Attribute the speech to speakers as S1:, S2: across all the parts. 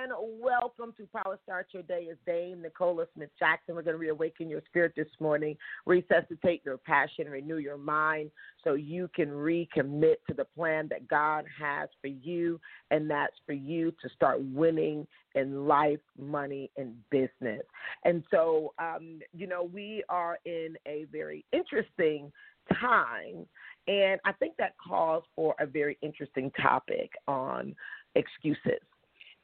S1: And welcome to Power Start Your Day. It's Dame Nicola Smith Jackson. We're going to reawaken your spirit this morning, resuscitate your passion, renew your mind so you can recommit to the plan that God has for you, and that's for you to start winning in life, money, and business. And so, um, you know, we are in a very interesting time. And I think that calls for a very interesting topic on excuses.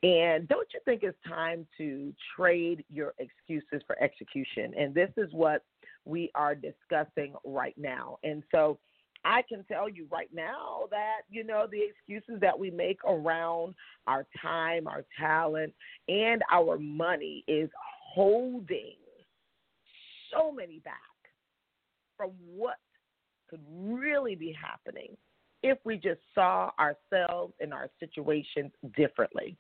S1: And don't you think it's time to trade your excuses for execution? And this is what we are discussing right now. And so I can tell you right now that, you know, the excuses that we make around our time, our talent, and our money is holding so many back from what could really be happening if we just saw ourselves and our situations differently.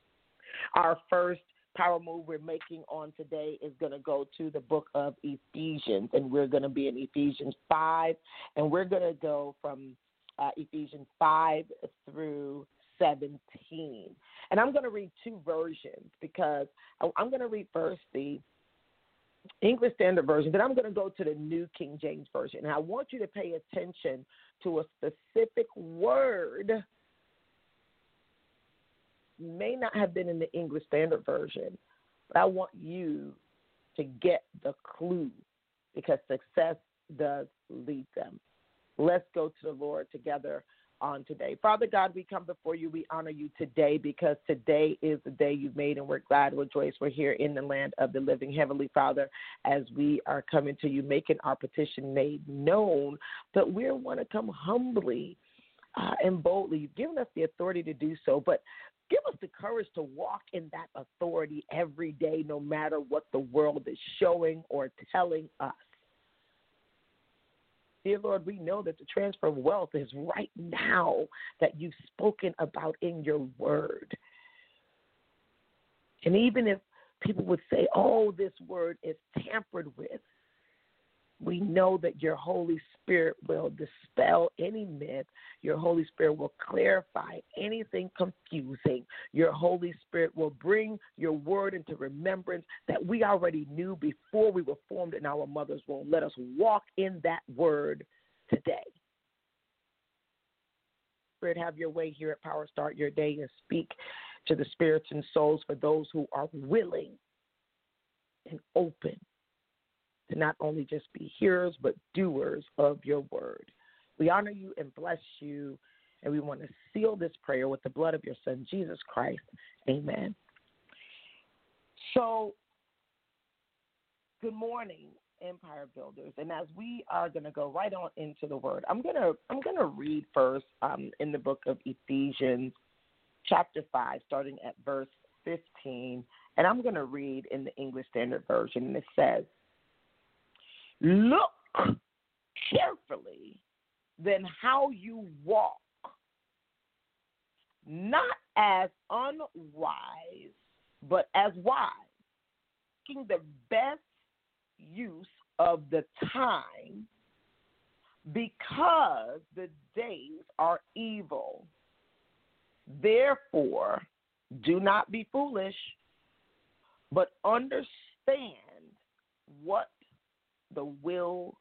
S1: Our first power move we're making on today is going to go to the book of Ephesians, and we're going to be in Ephesians 5, and we're going to go from uh, Ephesians 5 through 17. And I'm going to read two versions because I'm going to read first the English Standard Version, then I'm going to go to the New King James Version. And I want you to pay attention to a specific word may not have been in the English Standard Version, but I want you to get the clue because success does lead them. Let's go to the Lord together on today. Father God, we come before you. We honor you today because today is the day you've made, and we're glad, we're joyous. We're here in the land of the living. Heavenly Father, as we are coming to you, making our petition made known, but we want to come humbly. Uh, and boldly. You've given us the authority to do so, but Give us the courage to walk in that authority every day, no matter what the world is showing or telling us. Dear Lord, we know that the transfer of wealth is right now that you've spoken about in your word. And even if people would say, oh, this word is tampered with, we know that your Holy Spirit will dispel any myth. Your Holy Spirit will clarify anything confusing. Your Holy Spirit will bring your word into remembrance that we already knew before we were formed in our mother's womb. Let us walk in that word today. Spirit, have your way here at Power Start Your Day and speak to the spirits and souls for those who are willing and open to not only just be hearers, but doers of your word. We honor you and bless you, and we want to seal this prayer with the blood of your Son, Jesus Christ. Amen. So, good morning, Empire Builders. And as we are going to go right on into the word, I'm going to I'm going to read first um, in the book of Ephesians, chapter five, starting at verse 15, and I'm going to read in the English Standard Version, and it says. Look carefully then how you walk, not as unwise, but as wise, making the best use of the time because the days are evil. Therefore, do not be foolish, but understand what the will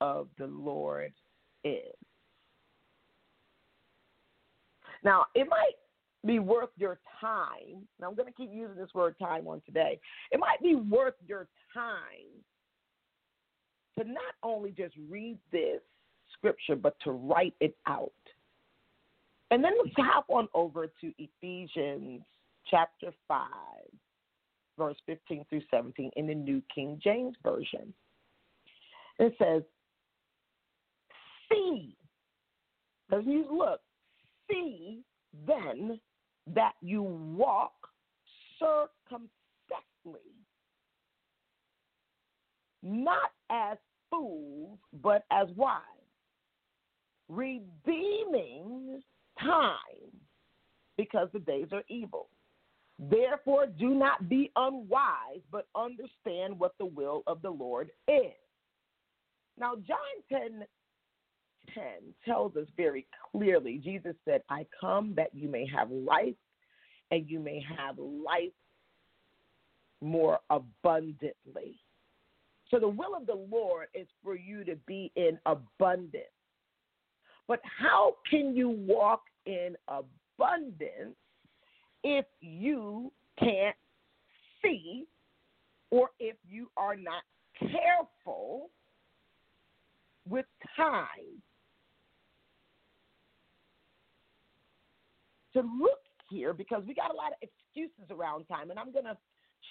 S1: of the Lord is. Now, it might be worth your time. Now, I'm going to keep using this word time on today. It might be worth your time to not only just read this scripture, but to write it out. And then let's hop on over to Ephesians chapter 5, verse 15 through 17 in the New King James Version. It says, see, doesn't use look, see then that you walk circumspectly, not as fools, but as wise, redeeming time because the days are evil. Therefore, do not be unwise, but understand what the will of the Lord is. Now, John 10 10 tells us very clearly Jesus said, I come that you may have life and you may have life more abundantly. So, the will of the Lord is for you to be in abundance. But how can you walk in abundance if you can't see or if you are not careful with time to look here because we got a lot of excuses around time and I'm going to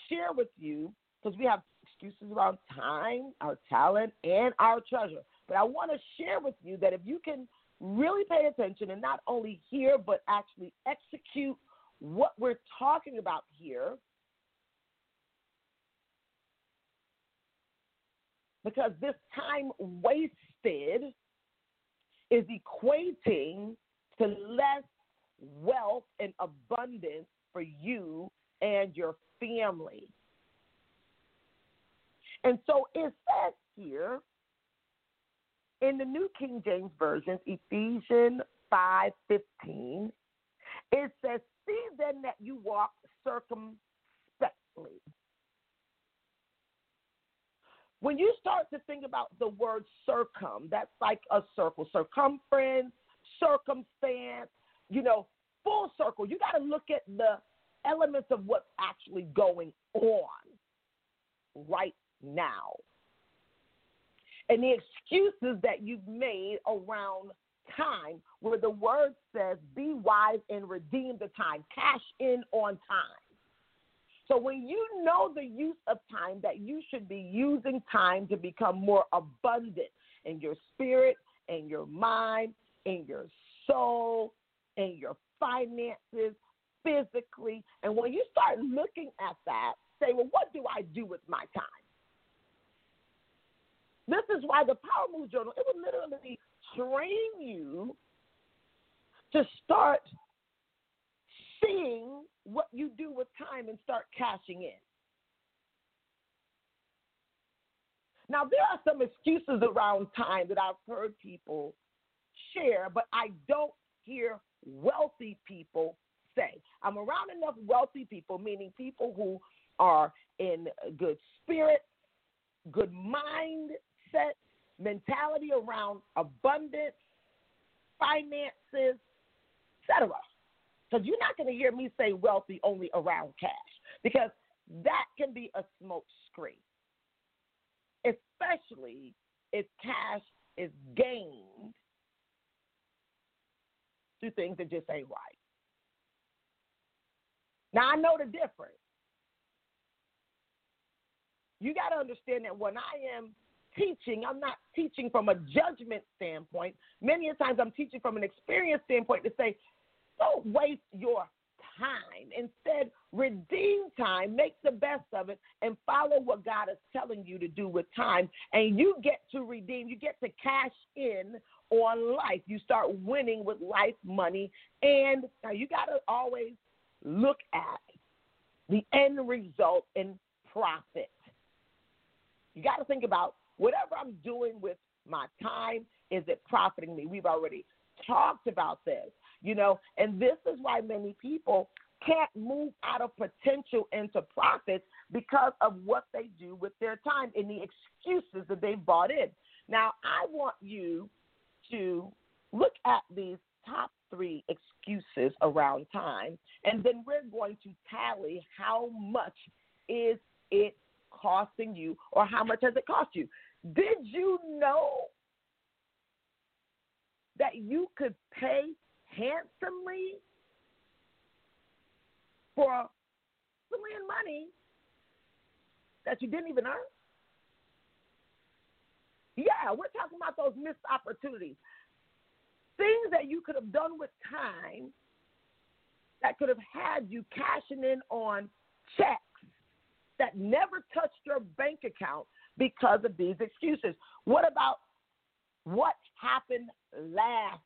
S1: share with you because we have excuses around time, our talent, and our treasure. But I want to share with you that if you can really pay attention and not only hear but actually execute what we're talking about here, because this time wasted is equating to less wealth and abundance for you and your family. And so it says here in the New King James Version, Ephesians 5:15, it says, "See then that you walk circumspectly." When you start to think about the word circum, that's like a circle, circumference, circumstance, you know, full circle. You got to look at the elements of what's actually going on right now and the excuses that you've made around time, where the word says, be wise and redeem the time, cash in on time. So when you know the use of time, that you should be using time to become more abundant in your spirit, in your mind, in your soul, in your finances, physically. And when you start looking at that, say, well, what do I do with my time? This is why the Power Move Journal, it will literally train you to start seeing what you do with time and start cashing in. Now, there are some excuses around time that I've heard people share, but I don't hear wealthy people say. I'm around enough wealthy people, meaning people who are in good spirit, good mindset, mentality around abundance, finances, etc. Because you're not going to hear me say wealthy only around cash because that can be a smoke screen, especially if cash is gained through things that just ain't right. Now, I know the difference. You got to understand that when I am teaching, I'm not teaching from a judgment standpoint. Many times I'm teaching from an experience standpoint to say, don't waste your time. Instead, redeem time, make the best of it, and follow what God is telling you to do with time. And you get to redeem, you get to cash in on life. You start winning with life money. And now you got to always look at the end result in profit. You got to think about Whatever I'm doing with my time, is it profiting me? We've already talked about this, you know, and this is why many people can't move out of potential into profits because of what they do with their time and the excuses that they've bought in. Now, I want you to look at these top three excuses around time, and then we're going to tally how much is it costing you or how much has it cost you. Did you know that you could pay handsomely for million money that you didn't even earn? Yeah, we're talking about those missed opportunities. Things that you could have done with time that could have had you cashing in on checks that never touched your bank account because of these excuses. What about what happened last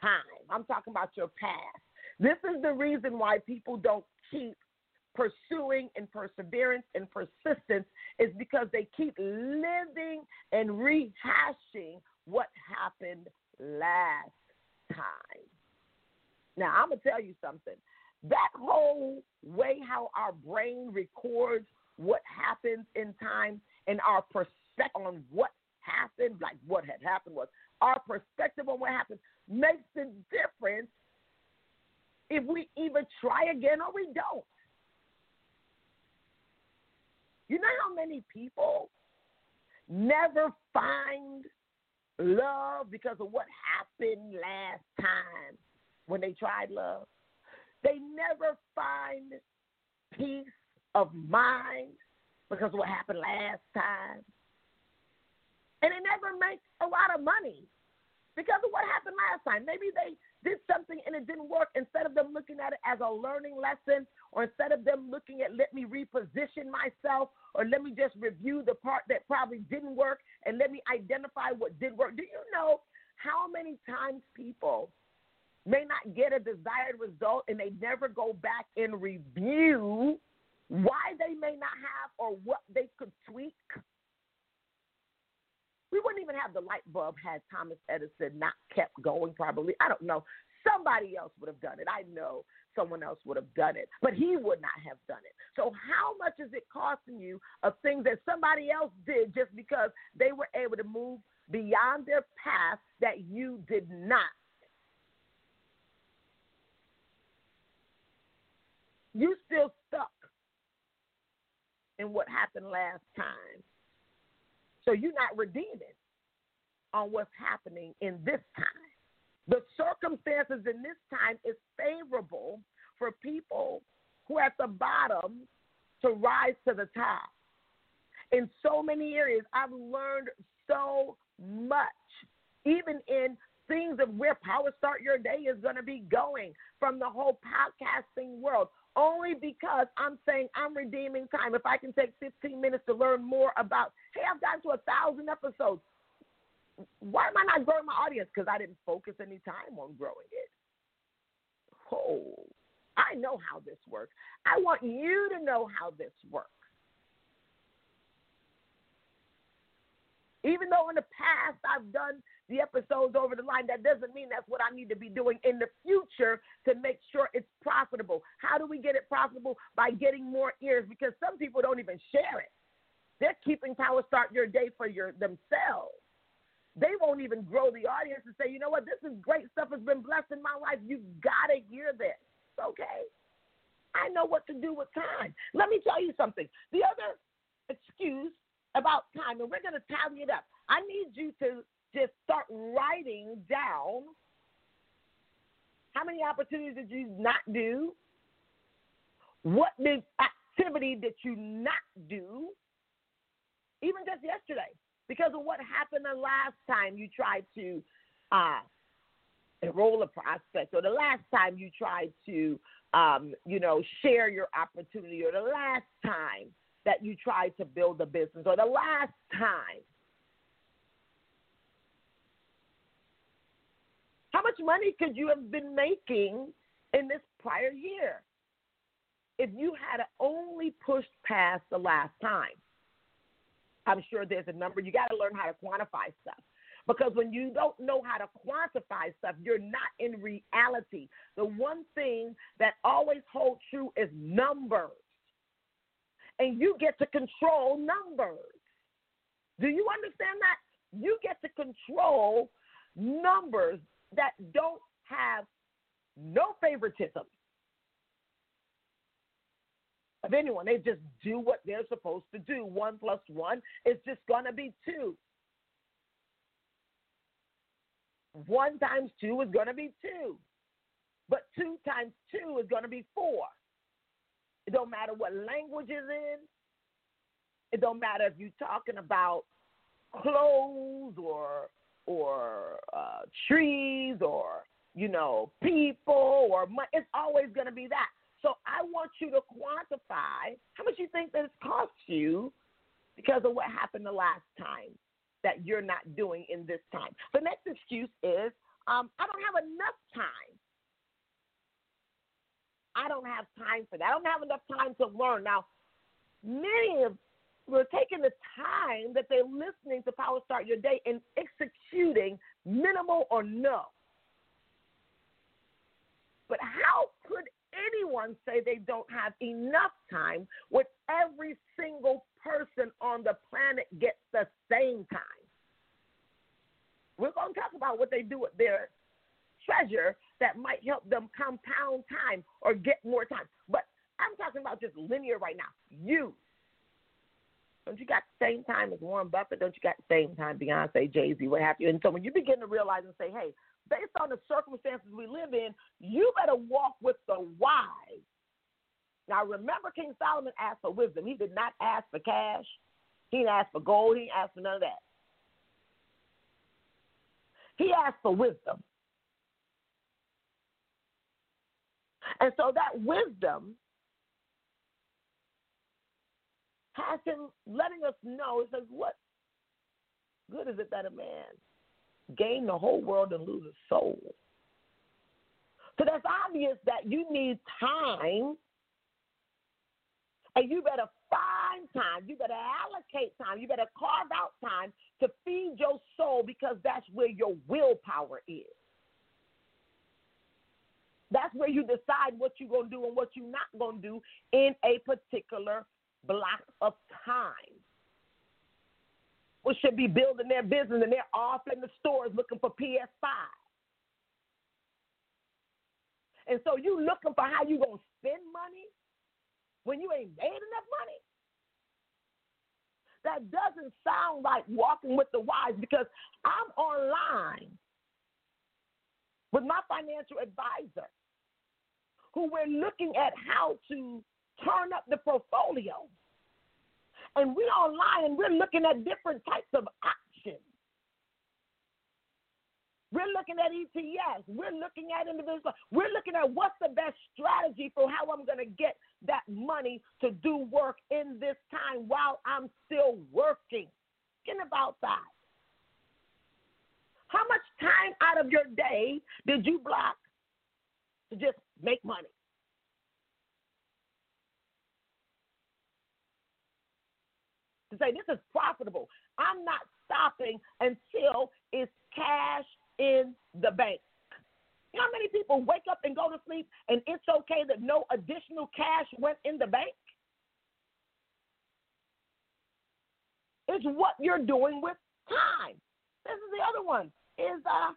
S1: time? I'm talking about your past. This is the reason why people don't keep pursuing and perseverance and persistence is because they keep living and rehashing what happened last time. Now, I'm going to tell you something. That whole way how our brain records what happens in time and our perspective on what happened, like what had happened was our perspective on what happened makes the difference if we even try again or we don't. You know how many people never find love because of what happened last time when they tried love? They never find peace of mind because of what happened last time. And they never make a lot of money because of what happened last time. Maybe they did something and it didn't work. Instead of them looking at it as a learning lesson, or instead of them looking at let me reposition myself, or let me just review the part that probably didn't work and let me identify what did work. Do you know how many times people may not get a desired result and they never go back and review why they may not have or what they could tweak? We wouldn't even have the light bulb had Thomas Edison not kept going, probably. I don't know. Somebody else would have done it. I know someone else would have done it, but he would not have done it. So, how much is it costing you of things that somebody else did just because they were able to move beyond their path that you did not? You still stuck in what happened last time. So you're not redeeming on what's happening in this time. The circumstances in this time is favorable for people who are at the bottom to rise to the top. In so many areas, I've learned so much, even in things of where Power Start Your Day is going to be going from the whole podcasting world only because I'm saying I'm redeeming time. If I can take 15 minutes to learn more about, hey, I've gotten to a thousand episodes. Why am I not growing my audience? Because I didn't focus any time on growing it. Oh, I know how this works. I want you to know how this works. Even though in the past I've done the episodes over the line, that doesn't mean that's what I need to be doing in the future to make sure it's profitable. How do we get it profitable? By getting more ears because some people don't even share it. They're keeping Power Start Your Day for your themselves. They won't even grow the audience and say, you know what, this is great stuff has been blessed in my life. You've gotta hear this. Okay. I know what to do with time. Let me tell you something. The other excuse about time, and we're going to tally it up. I need you to just start writing down how many opportunities did you not do? What activity did you not do? Even just yesterday, because of what happened the last time you tried to uh, enroll a prospect, or the last time you tried to, um, you know, share your opportunity, or the last time that you tried to build a business or the last time. How much money could you have been making in this prior year if you had only pushed past the last time? I'm sure there's a number. You got to learn how to quantify stuff. Because when you don't know how to quantify stuff, you're not in reality. The one thing that always holds true is numbers and you get to control numbers. Do you understand that? You get to control numbers that don't have no favoritism of anyone. They just do what they're supposed to do. One plus one is just going to be two. One times two is going to be two. But two times two is going to be four. It don't matter what language is in. It don't matter if you're talking about clothes or or uh, trees or you know people or money. It's always going to be that. So I want you to quantify how much you think that it's cost you because of what happened the last time that you're not doing in this time. The next excuse is um, I don't have enough time. I don't have time for that. I don't have enough time to learn. Now, many of we're taking the time that they're listening to Power Start Your Day and executing minimal or no. But how could anyone say they don't have enough time when every single person on the planet gets the same time? We're going to talk about what they do with their treasure that might help them compound time or get more time. But I'm talking about just linear right now. You. Don't you got the same time as Warren Buffett? Don't you got the same time Beyonce, Jay Z, what have you? And so when you begin to realize and say, hey, based on the circumstances we live in, you better walk with the wise. Now remember King Solomon asked for wisdom. He did not ask for cash. He didn't ask for gold. He didn't ask for none of that. He asked for wisdom. And so that wisdom has him letting us know, it says, what good is it that a man gain the whole world and lose his soul? So that's obvious that you need time and you better find time. You better allocate time. You better carve out time to feed your soul because that's where your willpower is. That's where you decide what you're going to do and what you're not going to do in a particular block of time. We should be building their business and they're off in the stores looking for PS5. And so you looking for how you going to spend money when you ain't made enough money? That doesn't sound like walking with the wise because I'm online with my financial advisor who we're looking at how to turn up the portfolio. And we're online we're looking at different types of options. We're looking at ETFs. We're looking at individual. We're looking at what's the best strategy for how I'm going to get that money to do work in this time while I'm still working. Thinking about that. How much time out of your day did you block to just make money? To say this is profitable. I'm not stopping until it's cash in the bank. You know how many people wake up and go to sleep and it's okay that no additional cash went in the bank? It's what you're doing with time. This is the other one. Is uh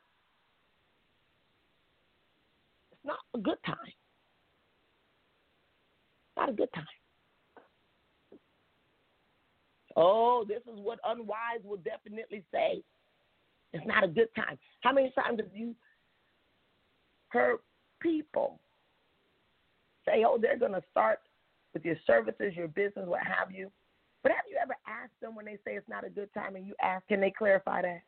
S1: it's not a good time. Not a good time. Oh, this is what unwise will definitely say. It's not a good time. How many times have you heard people say, oh, they're going to start with your services, your business, what have you? But have you ever asked them when they say it's not a good time and you ask, can they clarify that?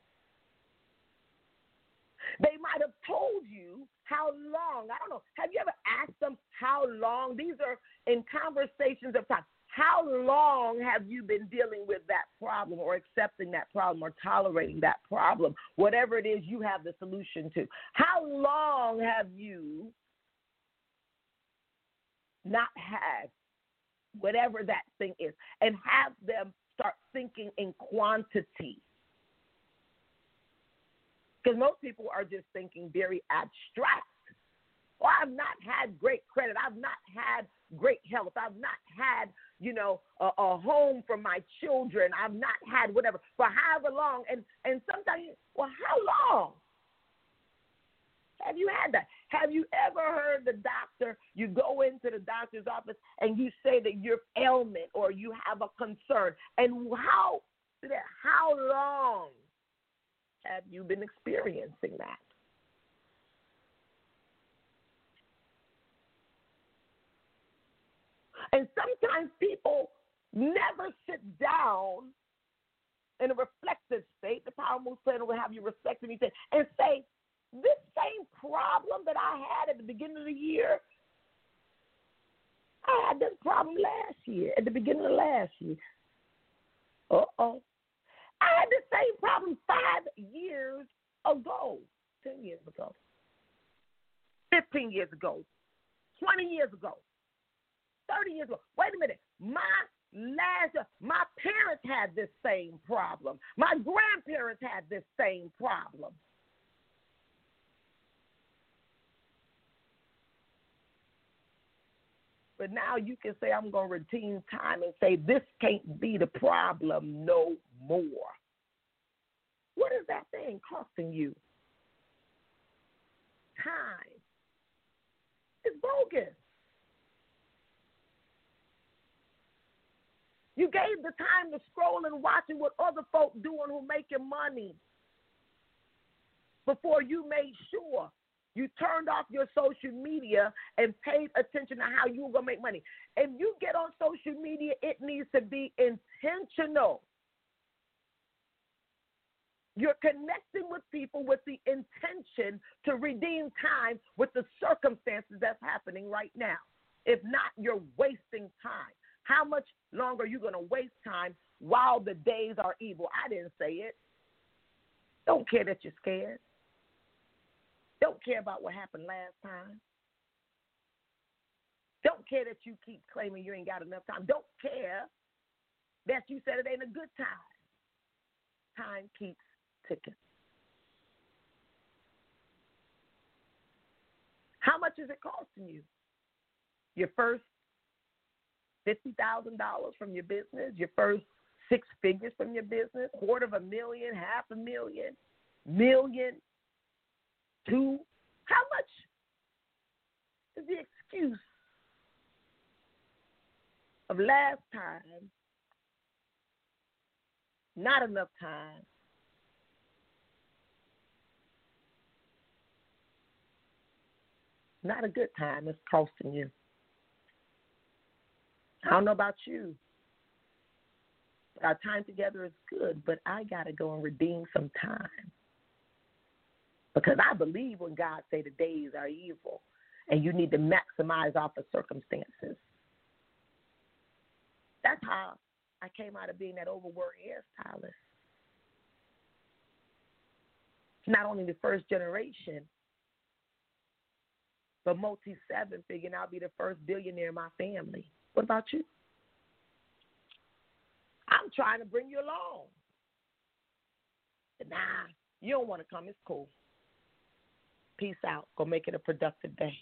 S1: They might have told you how long. I don't know. Have you ever asked them how long? These are in conversations of time. How long have you been dealing with that problem or accepting that problem or tolerating that problem? Whatever it is you have the solution to. How long have you not had whatever that thing is and have them start thinking in quantity? Because most people are just thinking very abstract. Well, I've not had great credit. I've not had great health. I've not had, you know, a, a home for my children. I've not had whatever for however long. And and sometimes, well, how long? Have you had that? Have you ever heard the doctor? You go into the doctor's office and you say that you're ailment or you have a concern. And how how long have you been experiencing that? And sometimes people never sit down in a reflective state. The power moves plan will have you reflect anything and say, this same problem that I had at the beginning of the year, I had this problem last year, at the beginning of last year. Uh oh. I had the same problem five years ago, 10 years ago, 15 years ago, 20 years ago, 30 years ago. Wait a minute. My last, my parents had this same problem. My grandparents had this same problem. But now you can say, I'm going to redeem time and say, this can't be the problem no more. What is that thing costing you? Time. It's bogus. You gave the time to scroll and watching what other folk doing who making money before you made sure you turned off your social media and paid attention to how you were to make money. If you get on social media, it needs to be intentional. You're connecting with people with the intention to redeem time with the circumstances that's happening right now. If not, you're wasting time. How much longer are you going to waste time while the days are evil? I didn't say it. Don't care that you're scared. Don't care about what happened last time. Don't care that you keep claiming you ain't got enough time. Don't care that you said it ain't a good time. Time keeps ticking. How much is it costing you? Your first $50,000 from your business, your first six figures from your business, quarter of a million, half a million, million, two. How much is the excuse of last time, not enough time, not a good time, it's costing you. I don't know about you. Our time together is good, but I got to go and redeem some time. Because I believe when God say the days are evil and you need to maximize off of circumstances. That's how I came out of being that overworked hairstylist. Not only the first generation, but multi seven figure, and I'll be the first billionaire in my family. What about you? I'm trying to bring you along. Nah, you don't want to come. It's cool. Peace out. Go make it a productive day.